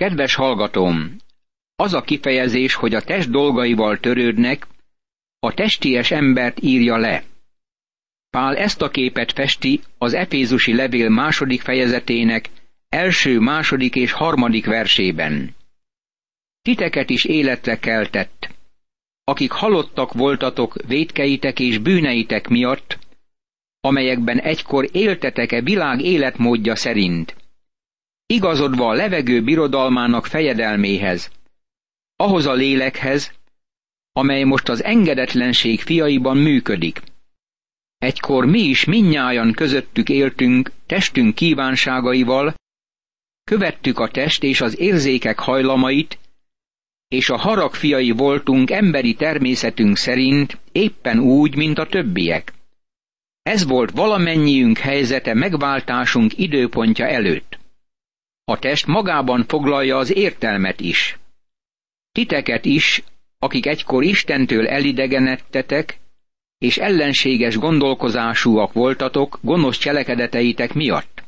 Kedves hallgatóm, az a kifejezés, hogy a test dolgaival törődnek, a testies embert írja le. Pál ezt a képet festi az Efézusi levél második fejezetének első, második és harmadik versében. Titeket is életre keltett, akik halottak voltatok védkeitek és bűneitek miatt, amelyekben egykor éltetek-e világ életmódja szerint, igazodva a levegő birodalmának fejedelméhez, ahhoz a lélekhez, amely most az engedetlenség fiaiban működik. Egykor mi is minnyájan közöttük éltünk testünk kívánságaival, követtük a test és az érzékek hajlamait, és a harag fiai voltunk emberi természetünk szerint éppen úgy, mint a többiek. Ez volt valamennyiünk helyzete megváltásunk időpontja előtt. A test magában foglalja az értelmet is. Titeket is, akik egykor Istentől elidegenedtetek, és ellenséges gondolkozásúak voltatok gonosz cselekedeteitek miatt.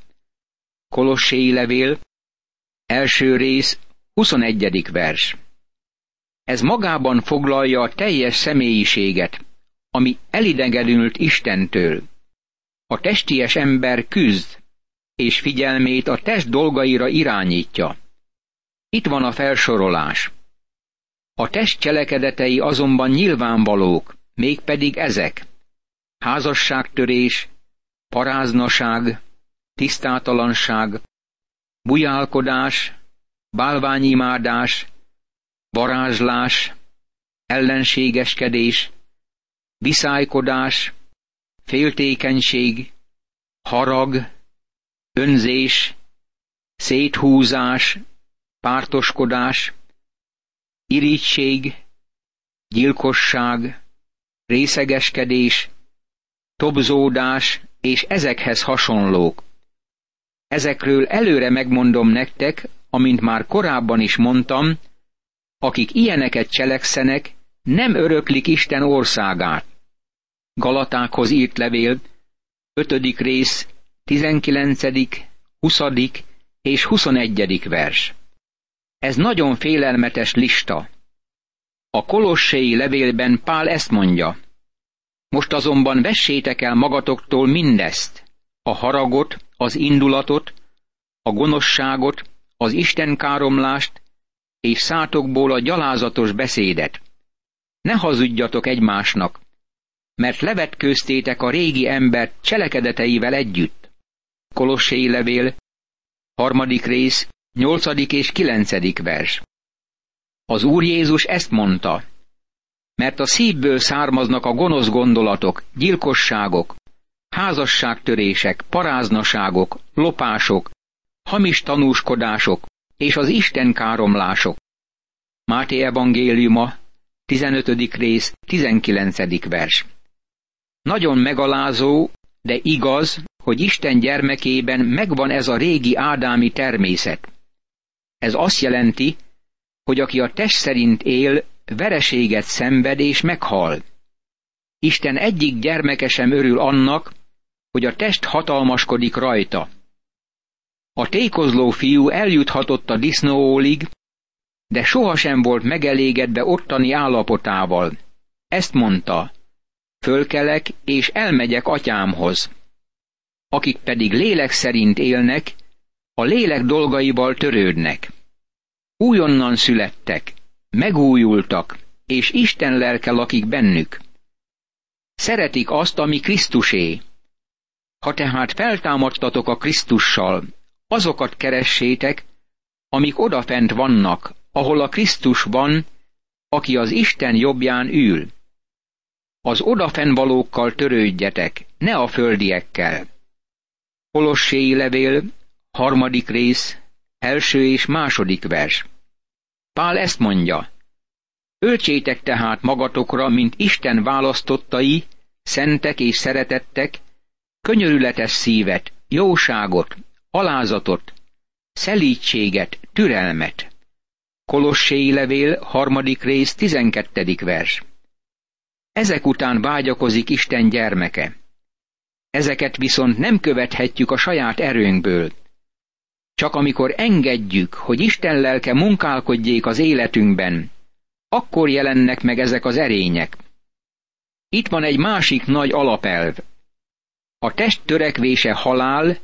Kolosséi levél, első rész, 21. vers. Ez magában foglalja a teljes személyiséget, ami elidegenült Istentől. A testies ember küzd, és figyelmét a test dolgaira irányítja. Itt van a felsorolás. A test cselekedetei azonban nyilvánvalók, mégpedig ezek. Házasságtörés, paráznaság, tisztátalanság, bujálkodás, bálványimádás, varázslás, ellenségeskedés, viszálykodás, féltékenység, harag, önzés, széthúzás, pártoskodás, irigység, gyilkosság, részegeskedés, tobzódás és ezekhez hasonlók. Ezekről előre megmondom nektek, amint már korábban is mondtam, akik ilyeneket cselekszenek, nem öröklik Isten országát. Galatákhoz írt levél, 5. rész, 19., 20. és 21. vers. Ez nagyon félelmetes lista. A kolosséi levélben Pál ezt mondja. Most azonban vessétek el magatoktól mindezt, a haragot, az indulatot, a gonoszságot, az istenkáromlást, és szátokból a gyalázatos beszédet. Ne hazudjatok egymásnak, mert levetkőztétek a régi embert cselekedeteivel együtt. Kolosséi levél, harmadik rész, nyolcadik és kilencedik vers. Az Úr Jézus ezt mondta, mert a szívből származnak a gonosz gondolatok, gyilkosságok, házasságtörések, paráznaságok, lopások, hamis tanúskodások és az Isten káromlások. Máté evangéliuma, 15. rész, 19. vers. Nagyon megalázó, de igaz, hogy Isten gyermekében megvan ez a régi ádámi természet. Ez azt jelenti, hogy aki a test szerint él, vereséget szenved és meghal. Isten egyik gyermeke sem örül annak, hogy a test hatalmaskodik rajta. A tékozló fiú eljuthatott a disznóólig, de sohasem volt megelégedve ottani állapotával. Ezt mondta, fölkelek és elmegyek atyámhoz. Akik pedig lélek szerint élnek, a lélek dolgaival törődnek. Újonnan születtek, megújultak, és Isten lelke lakik bennük. Szeretik azt, ami Krisztusé. Ha tehát feltámadtatok a Krisztussal, azokat keressétek, amik odafent vannak, ahol a Krisztus van, aki az Isten jobbján ül. Az odafennvalókkal törődjetek, ne a földiekkel. Kolosséi levél, harmadik rész, első és második vers. Pál ezt mondja, Öltsétek tehát magatokra, mint Isten választottai, szentek és szeretettek, könyörületes szívet, jóságot, alázatot, szelítséget, türelmet. Kolosséi levél, harmadik rész, tizenkettedik vers. Ezek után vágyakozik Isten gyermeke. Ezeket viszont nem követhetjük a saját erőnkből. Csak amikor engedjük, hogy Isten lelke munkálkodjék az életünkben, akkor jelennek meg ezek az erények. Itt van egy másik nagy alapelv. A test törekvése halál,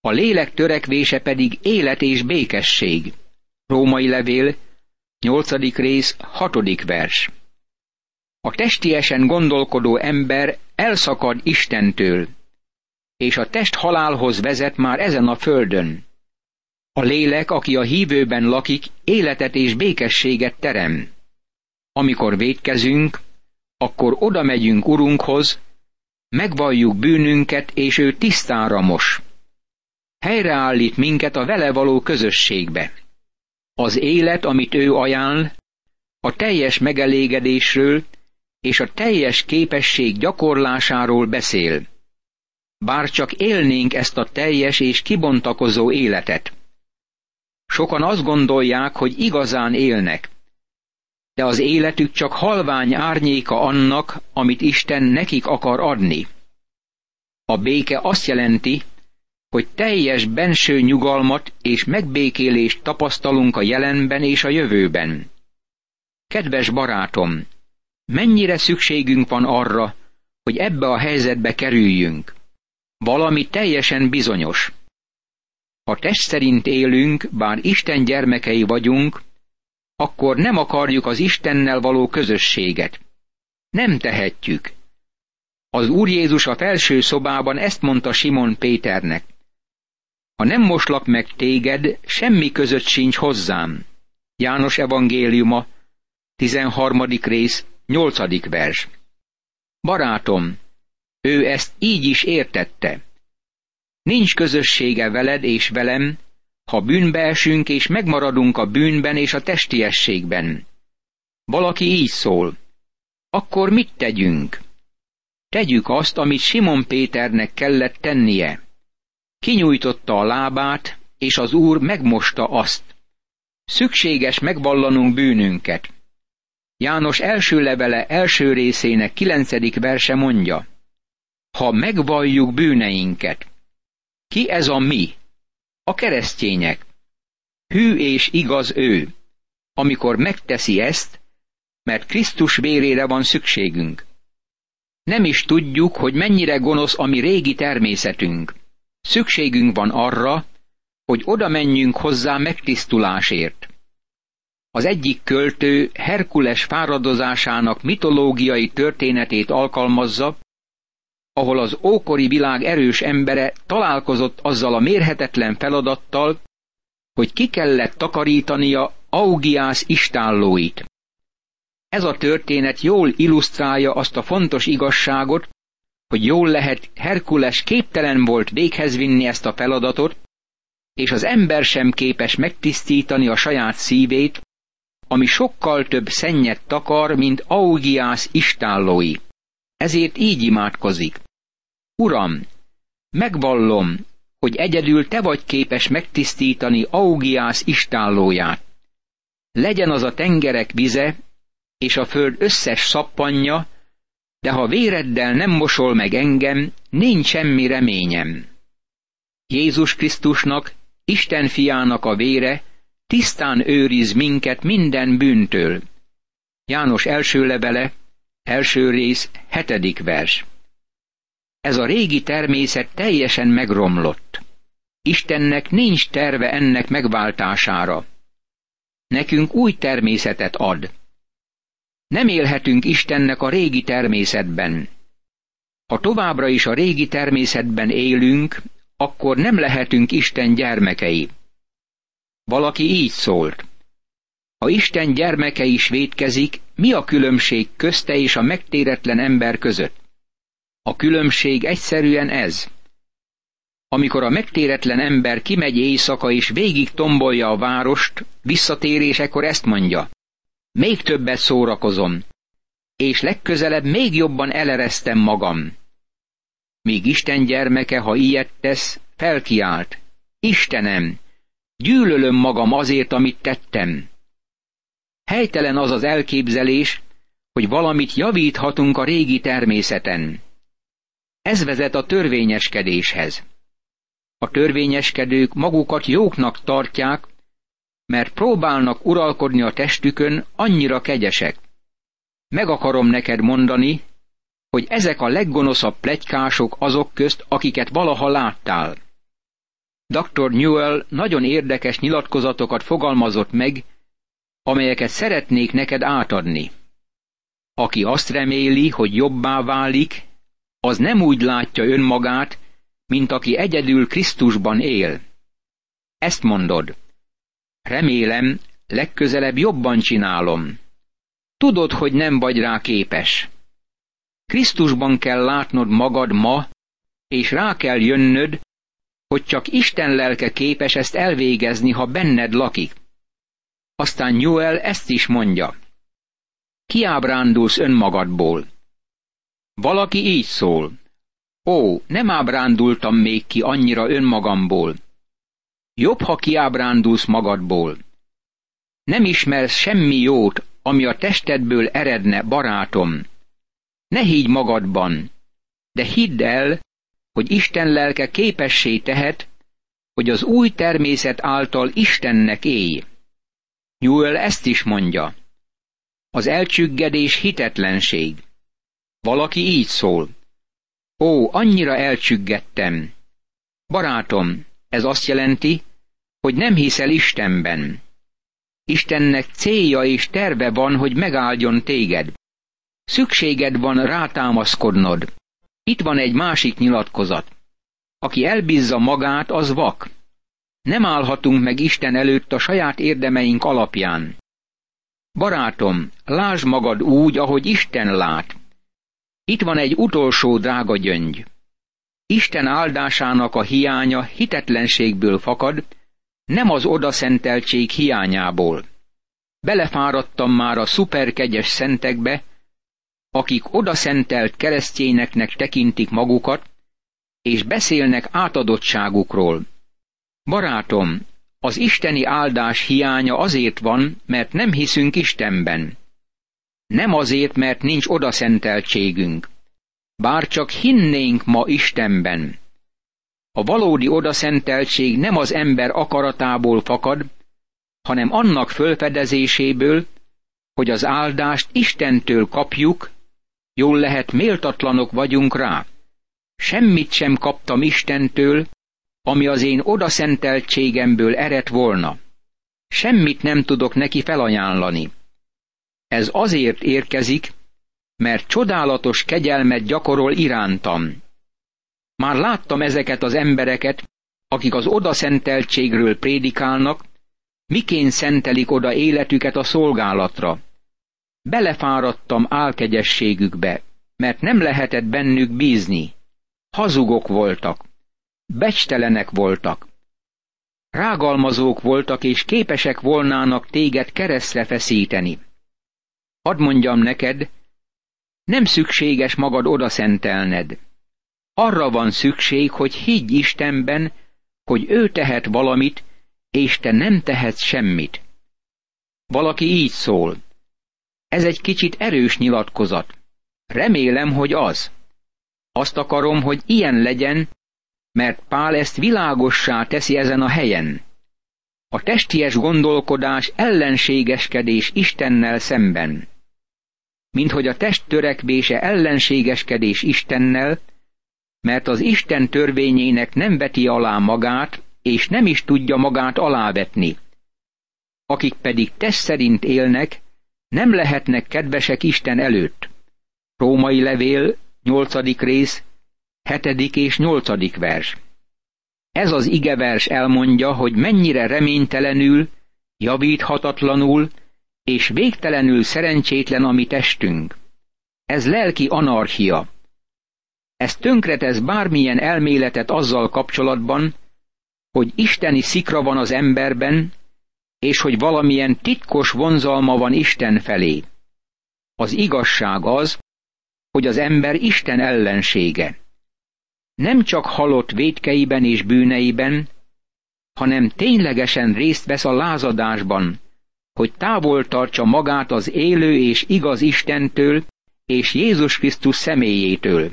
a lélek törekvése pedig élet és békesség. Római levél, 8. rész, 6. vers. A testiesen gondolkodó ember elszakad Istentől, és a test halálhoz vezet már ezen a földön. A lélek, aki a hívőben lakik, életet és békességet terem. Amikor védkezünk, akkor oda megyünk Urunkhoz, megvalljuk bűnünket, és ő tisztára mos. Helyreállít minket a vele való közösségbe. Az élet, amit ő ajánl, a teljes megelégedésről és a teljes képesség gyakorlásáról beszél. Bár csak élnénk ezt a teljes és kibontakozó életet. Sokan azt gondolják, hogy igazán élnek, de az életük csak halvány árnyéka annak, amit Isten nekik akar adni. A béke azt jelenti, hogy teljes benső nyugalmat és megbékélést tapasztalunk a jelenben és a jövőben. Kedves barátom, mennyire szükségünk van arra, hogy ebbe a helyzetbe kerüljünk. Valami teljesen bizonyos. Ha test szerint élünk, bár Isten gyermekei vagyunk, akkor nem akarjuk az Istennel való közösséget. Nem tehetjük. Az Úr Jézus a felső szobában ezt mondta Simon Péternek. Ha nem moslak meg téged, semmi között sincs hozzám. János evangéliuma, 13. rész, 8. vers. Barátom, ő ezt így is értette. Nincs közössége veled és velem, ha bűnbe esünk és megmaradunk a bűnben és a testiességben. Valaki így szól. Akkor mit tegyünk? Tegyük azt, amit Simon Péternek kellett tennie. Kinyújtotta a lábát, és az Úr megmosta azt. Szükséges megvallanunk bűnünket. János első levele első részének kilencedik verse mondja, ha megvalljuk bűneinket. Ki ez a mi? A keresztények. Hű és igaz ő, amikor megteszi ezt, mert Krisztus vérére van szükségünk. Nem is tudjuk, hogy mennyire gonosz a mi régi természetünk. Szükségünk van arra, hogy oda menjünk hozzá megtisztulásért. Az egyik költő Herkules fáradozásának mitológiai történetét alkalmazza, ahol az ókori világ erős embere találkozott azzal a mérhetetlen feladattal, hogy ki kellett takarítania Augiász istállóit. Ez a történet jól illusztrálja azt a fontos igazságot, hogy jól lehet Herkules képtelen volt véghez vinni ezt a feladatot, és az ember sem képes megtisztítani a saját szívét, ami sokkal több szennyet takar, mint Augiász istállói. Ezért így imádkozik. Uram, megvallom, hogy egyedül te vagy képes megtisztítani Augiász istállóját. Legyen az a tengerek vize, és a föld összes szappanja, de ha véreddel nem mosol meg engem, nincs semmi reményem. Jézus Krisztusnak, Isten fiának a vére tisztán őriz minket minden bűntől. János első levele, első rész, hetedik vers. Ez a régi természet teljesen megromlott. Istennek nincs terve ennek megváltására. Nekünk új természetet ad. Nem élhetünk Istennek a régi természetben. Ha továbbra is a régi természetben élünk, akkor nem lehetünk Isten gyermekei. Valaki így szólt. Ha Isten gyermeke is vétkezik, mi a különbség közte és a megtéretlen ember között? A különbség egyszerűen ez. Amikor a megtéretlen ember kimegy éjszaka és végig tombolja a várost, visszatérésekor ezt mondja. Még többet szórakozom, és legközelebb még jobban eleresztem magam. Míg Isten gyermeke, ha ilyet tesz, felkiált. Istenem, gyűlölöm magam azért, amit tettem. Helytelen az az elképzelés, hogy valamit javíthatunk a régi természeten. Ez vezet a törvényeskedéshez. A törvényeskedők magukat jóknak tartják, mert próbálnak uralkodni a testükön, annyira kegyesek. Meg akarom neked mondani, hogy ezek a leggonoszabb plegykások azok közt, akiket valaha láttál. Dr. Newell nagyon érdekes nyilatkozatokat fogalmazott meg, amelyeket szeretnék neked átadni. Aki azt reméli, hogy jobbá válik, az nem úgy látja önmagát, mint aki egyedül Krisztusban él. Ezt mondod. Remélem, legközelebb jobban csinálom. Tudod, hogy nem vagy rá képes. Krisztusban kell látnod magad ma, és rá kell jönnöd, hogy csak Isten lelke képes ezt elvégezni, ha benned lakik. Aztán Joel ezt is mondja. Kiábrándulsz önmagadból. Valaki így szól. Ó, nem ábrándultam még ki annyira önmagamból. Jobb, ha kiábrándulsz magadból. Nem ismersz semmi jót, ami a testedből eredne, barátom. Ne higgy magadban, de hidd el, hogy Isten lelke képessé tehet, hogy az új természet által Istennek élj. Joel ezt is mondja. Az elcsüggedés hitetlenség. Valaki így szól. Ó, annyira elcsüggettem. Barátom, ez azt jelenti, hogy nem hiszel Istenben. Istennek célja és terve van, hogy megáldjon téged. Szükséged van rátámaszkodnod. Itt van egy másik nyilatkozat. Aki elbízza magát, az vak. Nem állhatunk meg Isten előtt a saját érdemeink alapján. Barátom, lásd magad úgy, ahogy Isten lát. Itt van egy utolsó drága gyöngy. Isten áldásának a hiánya hitetlenségből fakad, nem az odaszenteltség hiányából. Belefáradtam már a szuperkegyes szentekbe, akik odaszentelt keresztényeknek tekintik magukat, és beszélnek átadottságukról. Barátom, az isteni áldás hiánya azért van, mert nem hiszünk Istenben. Nem azért, mert nincs odaszenteltségünk. Bár csak hinnénk ma Istenben. A valódi odaszenteltség nem az ember akaratából fakad, hanem annak fölfedezéséből, hogy az áldást Istentől kapjuk, jól lehet méltatlanok vagyunk rá. Semmit sem kaptam Istentől, ami az én odaszenteltségemből ered volna. Semmit nem tudok neki felajánlani. Ez azért érkezik, mert csodálatos kegyelmet gyakorol irántam. Már láttam ezeket az embereket, akik az odaszenteltségről prédikálnak, miként szentelik oda életüket a szolgálatra. Belefáradtam álkegyességükbe, mert nem lehetett bennük bízni. Hazugok voltak, becstelenek voltak. Rágalmazók voltak, és képesek volnának téged keresztre feszíteni. Hadd mondjam neked, nem szükséges magad odaszentelned. Arra van szükség, hogy higgy Istenben, hogy ő tehet valamit, és te nem tehetsz semmit. Valaki így szól. Ez egy kicsit erős nyilatkozat. Remélem, hogy az. Azt akarom, hogy ilyen legyen, mert Pál ezt világossá teszi ezen a helyen. A testies gondolkodás ellenségeskedés Istennel szemben. Mint hogy a test törekvése ellenségeskedés Istennel, mert az Isten törvényének nem veti alá magát, és nem is tudja magát alávetni. Akik pedig test szerint élnek, nem lehetnek kedvesek Isten előtt. Római levél, nyolcadik rész, hetedik és nyolcadik vers. Ez az igevers elmondja, hogy mennyire reménytelenül, javíthatatlanul és végtelenül szerencsétlen a mi testünk. Ez lelki anarchia. Ez tönkretesz bármilyen elméletet azzal kapcsolatban, hogy isteni szikra van az emberben, és hogy valamilyen titkos vonzalma van Isten felé. Az igazság az, hogy az ember Isten ellensége. Nem csak halott védkeiben és bűneiben, hanem ténylegesen részt vesz a lázadásban, hogy távol tartsa magát az élő és igaz Istentől és Jézus Krisztus személyétől.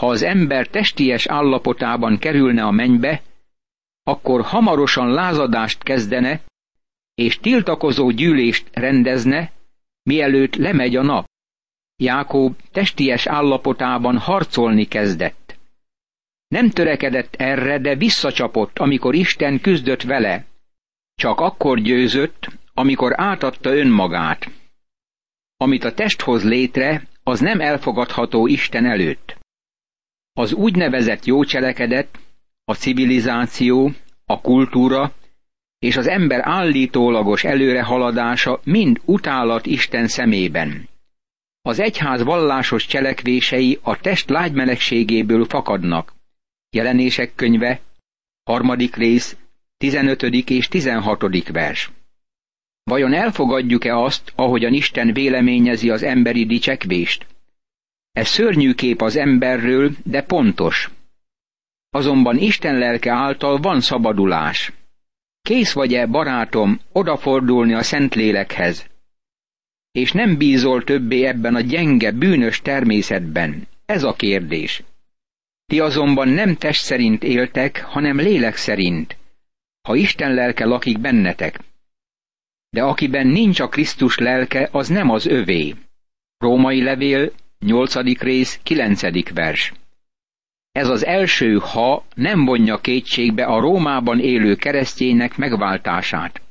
Ha az ember testies állapotában kerülne a mennybe, akkor hamarosan lázadást kezdene, és tiltakozó gyűlést rendezne, mielőtt lemegy a nap. Jákob testies állapotában harcolni kezdett. Nem törekedett erre, de visszacsapott, amikor Isten küzdött vele. Csak akkor győzött, amikor átadta önmagát. Amit a test hoz létre, az nem elfogadható Isten előtt. Az úgynevezett jó cselekedet, a civilizáció, a kultúra és az ember állítólagos előrehaladása mind utálat Isten szemében. Az egyház vallásos cselekvései a test lágymelegségéből fakadnak. Jelenések könyve, harmadik rész, 15. és 16. vers. Vajon elfogadjuk-e azt, ahogyan Isten véleményezi az emberi dicsekvést? Ez szörnyű kép az emberről, de pontos. Azonban Isten lelke által van szabadulás. Kész vagy-e, barátom, odafordulni a Szentlélekhez? És nem bízol többé ebben a gyenge, bűnös természetben? Ez a kérdés. Ti azonban nem test szerint éltek, hanem lélek szerint, ha Isten lelke lakik bennetek. De akiben nincs a Krisztus lelke, az nem az övé. Római levél, 8. rész, 9. vers. Ez az első ha nem vonja kétségbe a Rómában élő kereszténynek megváltását.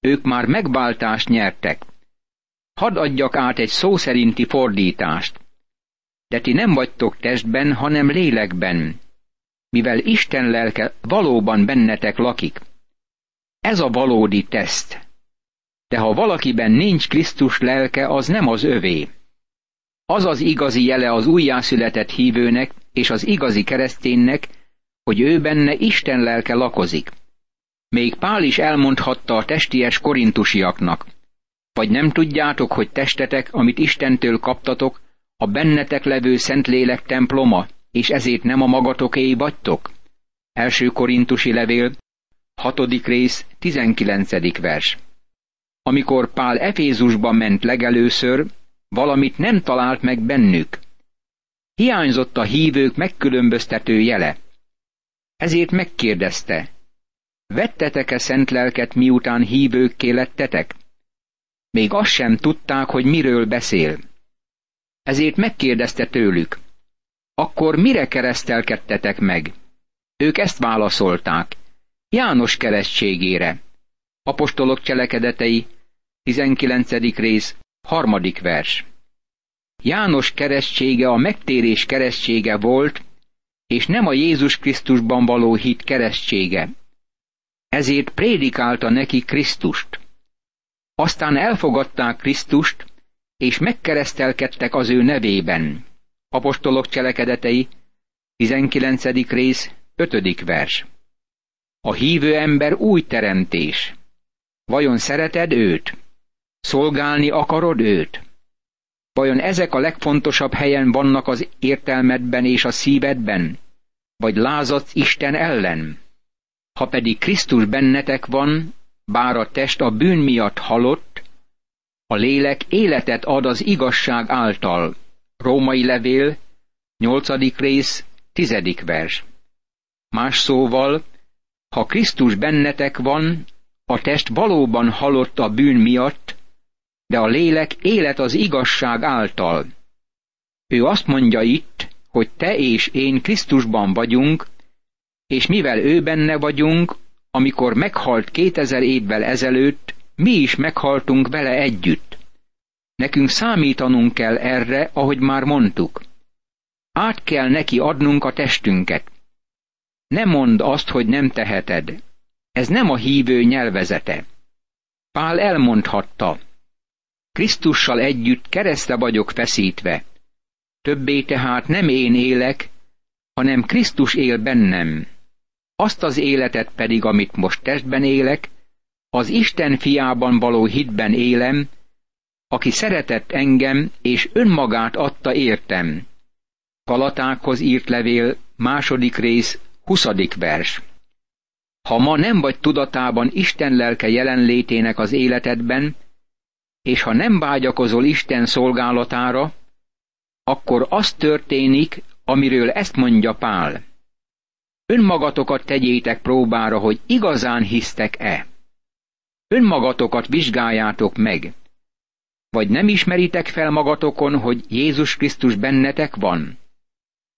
Ők már megváltást nyertek. Hadd adjak át egy szó szerinti fordítást. De ti nem vagytok testben, hanem lélekben, mivel Isten lelke valóban bennetek lakik. Ez a valódi teszt. De ha valakiben nincs Krisztus lelke, az nem az övé. Az az igazi jele az újjászületett hívőnek és az igazi kereszténynek, hogy ő benne Isten lelke lakozik. Még Pál is elmondhatta a testies korintusiaknak. Vagy nem tudjátok, hogy testetek, amit Istentől kaptatok, a bennetek levő Szentlélek temploma, és ezért nem a magatoké vagytok? Első korintusi levél, hatodik rész, tizenkilencedik vers. Amikor Pál Efézusba ment legelőször, valamit nem talált meg bennük. Hiányzott a hívők megkülönböztető jele. Ezért megkérdezte, vettetek-e szent lelket, miután hívőkké lettetek? Még azt sem tudták, hogy miről beszél. Ezért megkérdezte tőlük, akkor mire keresztelkedtetek meg? Ők ezt válaszolták, János keresztségére. Apostolok cselekedetei, 19. rész, harmadik vers. János keresztsége a megtérés keresztsége volt, és nem a Jézus Krisztusban való hit keresztsége. Ezért prédikálta neki Krisztust. Aztán elfogadták Krisztust, és megkeresztelkedtek az ő nevében. Apostolok cselekedetei, 19. rész, 5. vers. A hívő ember új teremtés. Vajon szereted őt? Szolgálni akarod őt? Vajon ezek a legfontosabb helyen vannak az értelmedben és a szívedben? Vagy lázadsz Isten ellen? Ha pedig Krisztus bennetek van, bár a test a bűn miatt halott, a lélek életet ad az igazság által. Római levél, 8. rész, 10. vers. Más szóval, ha Krisztus bennetek van, a test valóban halott a bűn miatt, de a lélek élet az igazság által. Ő azt mondja itt, hogy te és én Krisztusban vagyunk, és mivel ő benne vagyunk, amikor meghalt kétezer évvel ezelőtt, mi is meghaltunk vele együtt. Nekünk számítanunk kell erre, ahogy már mondtuk. Át kell neki adnunk a testünket. Ne mondd azt, hogy nem teheted. Ez nem a hívő nyelvezete. Pál elmondhatta, Krisztussal együtt keresztre vagyok feszítve. Többé tehát nem én élek, hanem Krisztus él bennem. Azt az életet pedig, amit most testben élek, az Isten fiában való hitben élem, aki szeretett engem, és önmagát adta értem. Galatákhoz írt levél, második rész, huszadik vers. Ha ma nem vagy tudatában Isten lelke jelenlétének az életedben, és ha nem vágyakozol Isten szolgálatára, akkor az történik, amiről ezt mondja Pál. Önmagatokat tegyétek próbára, hogy igazán hisztek-e. Önmagatokat vizsgáljátok meg. Vagy nem ismeritek fel magatokon, hogy Jézus Krisztus bennetek van?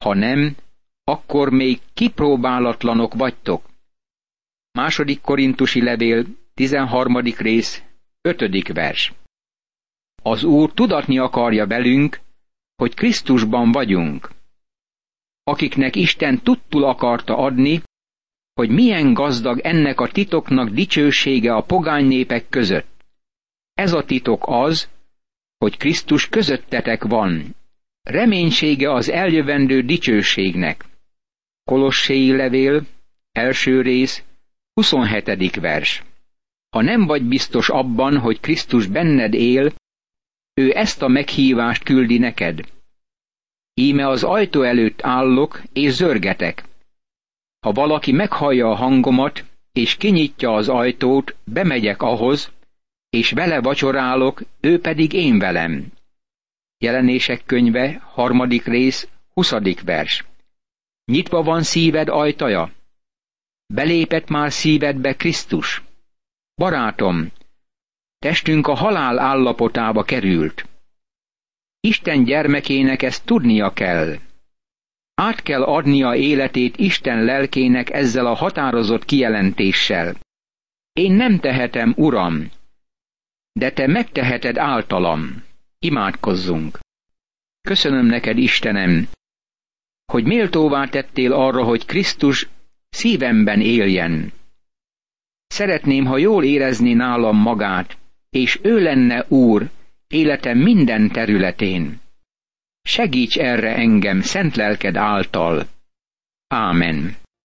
Ha nem, akkor még kipróbálatlanok vagytok. Második korintusi levél, 13. rész, 5. vers. Az Úr tudatni akarja velünk, hogy Krisztusban vagyunk. Akiknek Isten tudtul akarta adni, hogy milyen gazdag ennek a titoknak dicsősége a pogány népek között. Ez a titok az, hogy Krisztus közöttetek van, reménysége az eljövendő dicsőségnek. Kolosséi levél, első rész, 27. vers. Ha nem vagy biztos abban, hogy Krisztus benned él, ő ezt a meghívást küldi neked. Íme az ajtó előtt állok, és zörgetek. Ha valaki meghallja a hangomat, és kinyitja az ajtót, bemegyek ahhoz, és vele vacsorálok, ő pedig én velem. Jelenések könyve, harmadik rész, huszadik vers. Nyitva van szíved ajtaja? Belépett már szívedbe Krisztus? Barátom, testünk a halál állapotába került. Isten gyermekének ezt tudnia kell. Át kell adnia életét Isten lelkének ezzel a határozott kijelentéssel. Én nem tehetem, Uram, de te megteheted általam. Imádkozzunk. Köszönöm neked, Istenem, hogy méltóvá tettél arra, hogy Krisztus szívemben éljen. Szeretném, ha jól érezni nálam magát, és ő lenne Úr életem minden területén. Segíts erre engem szent lelked által. Ámen.